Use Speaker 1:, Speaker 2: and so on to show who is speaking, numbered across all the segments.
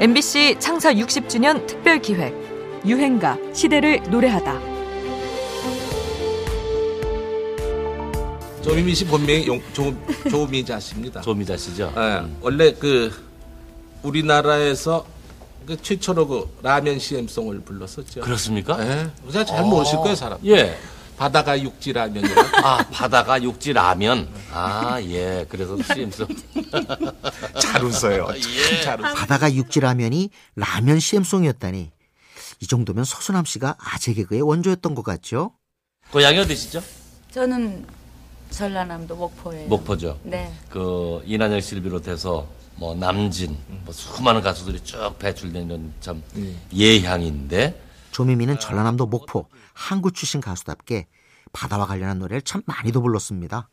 Speaker 1: MBC 창사 60주년 특별 기획 유행가 시대를 노래하다.
Speaker 2: 조미미 씨 본명이 용, 조, 조미자 씨입니다.
Speaker 3: 조미자 씨죠?
Speaker 2: 예, 원래 그 우리나라에서 그 최초로 그 라면 CM송을 불렀었죠.
Speaker 3: 그렇습니까?
Speaker 2: 예, 제가 잘 모실 거예요, 사람.
Speaker 3: 예.
Speaker 2: 바다가 육지 라면이라.
Speaker 3: 아, 바다가 육지 라면. 아, 예. 그래서 CM송.
Speaker 4: 잘 웃어요.
Speaker 3: 예.
Speaker 2: 잘 웃어요.
Speaker 5: 바다가 육지라면이 라면 CM송이었다니 이 정도면 서수남 씨가 아재 개그의 원조였던 것 같죠?
Speaker 3: 고향이 어디시죠?
Speaker 6: 저는 전라남도 목포예요.
Speaker 3: 목포죠.
Speaker 6: 네.
Speaker 3: 그 이난영 씨를 비롯해서 뭐 남진, 뭐 수많은 가수들이 쭉 배출된 이런 참 예향인데
Speaker 5: 조미미는 전라남도 목포 항구 출신 가수답게 바다와 관련한 노래를 참 많이도 불렀습니다.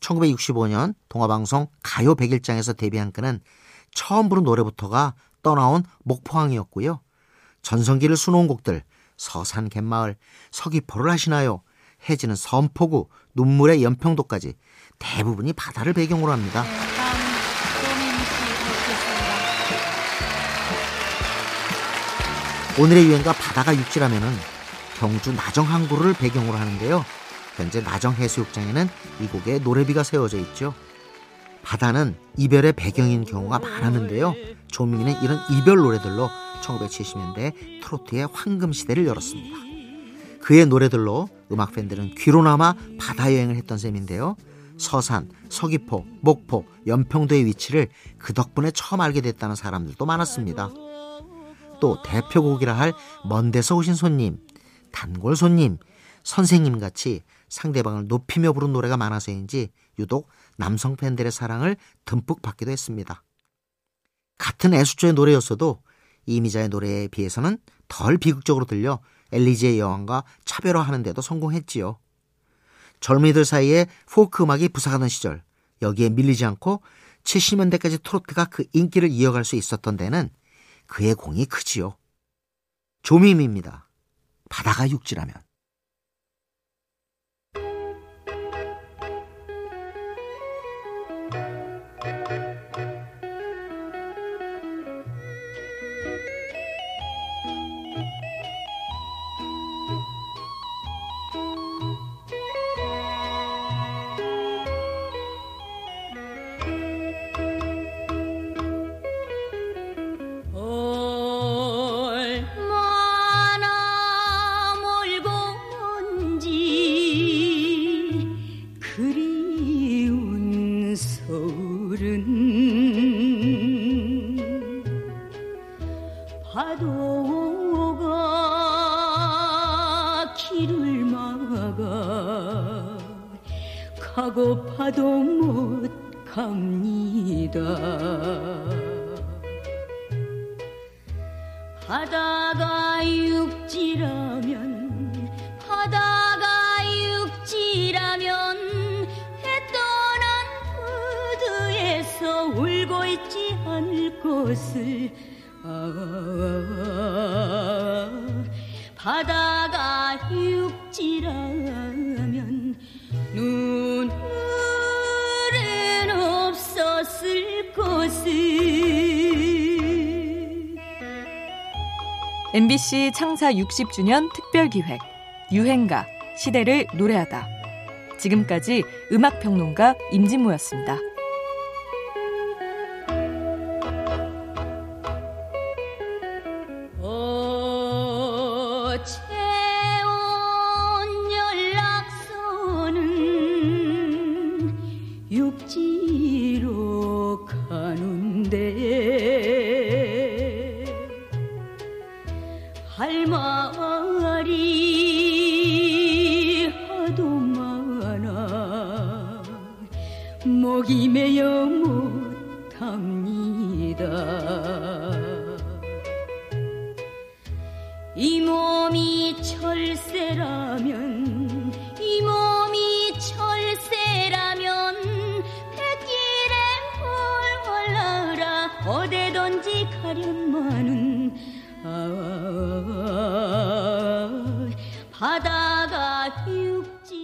Speaker 5: 1965년 동화방송 가요 100일장에서 데뷔한 그는 처음 부른 노래부터가 떠나온 목포항이었고요. 전성기를 수놓은 곡들 서산 갯마을 서귀포를 하시나요? 해지는 섬포구 눈물의 연평도까지 대부분이 바다를 배경으로 합니다.
Speaker 6: 모시겠습니다.
Speaker 5: 오늘의 유행가 바다가 육지라면은 경주 나정 항구를 배경으로 하는데요. 현재 나정 해수욕장에는 이 곡의 노래비가 세워져 있죠. 바다는 이별의 배경인 경우가 많았는데요. 조민이는 이런 이별 노래들로 1970년대 트로트의 황금 시대를 열었습니다. 그의 노래들로 음악 팬들은 귀로나마 바다 여행을 했던 셈인데요. 서산, 서귀포, 목포, 연평도의 위치를 그 덕분에 처음 알게 됐다는 사람들도 많았습니다. 또 대표곡이라 할 먼데서 오신 손님, 단골 손님, 선생님 같이 상대방을 높이며 부른 노래가 많아서인지 유독 남성 팬들의 사랑을 듬뿍 받기도 했습니다. 같은 애수조의 노래였어도 이미자의 노래에 비해서는 덜 비극적으로 들려 엘리지의 여왕과 차별화하는 데도 성공했지요. 젊은이들 사이에 포크 음악이 부상하던 시절 여기에 밀리지 않고 70년대까지 트로트가 그 인기를 이어갈 수 있었던 데는 그의 공이 크지요. 조미미입니다. 바다가 육지라면.
Speaker 6: 파도가 길을 막아 가고파도 못 갑니다. 바다가 육지라면 바다가 육지라면 해 떠난 부두에서 울고 있지 않을 것을 아 바다가 육지라면 눈물은 없었을 것을
Speaker 1: MBC 창사 60주년 특별 기획 유행가 시대를 노래하다. 지금까지 음악 평론가 임진모였습니다.
Speaker 6: 채온 연락선은 육지로 가는데 할 말이 하도 많아 목이 메여 못합니다 이 몸이 철새라면 이 몸이 철새라면 백길에 홀홀 날아 어디든지 가련마는 아 바다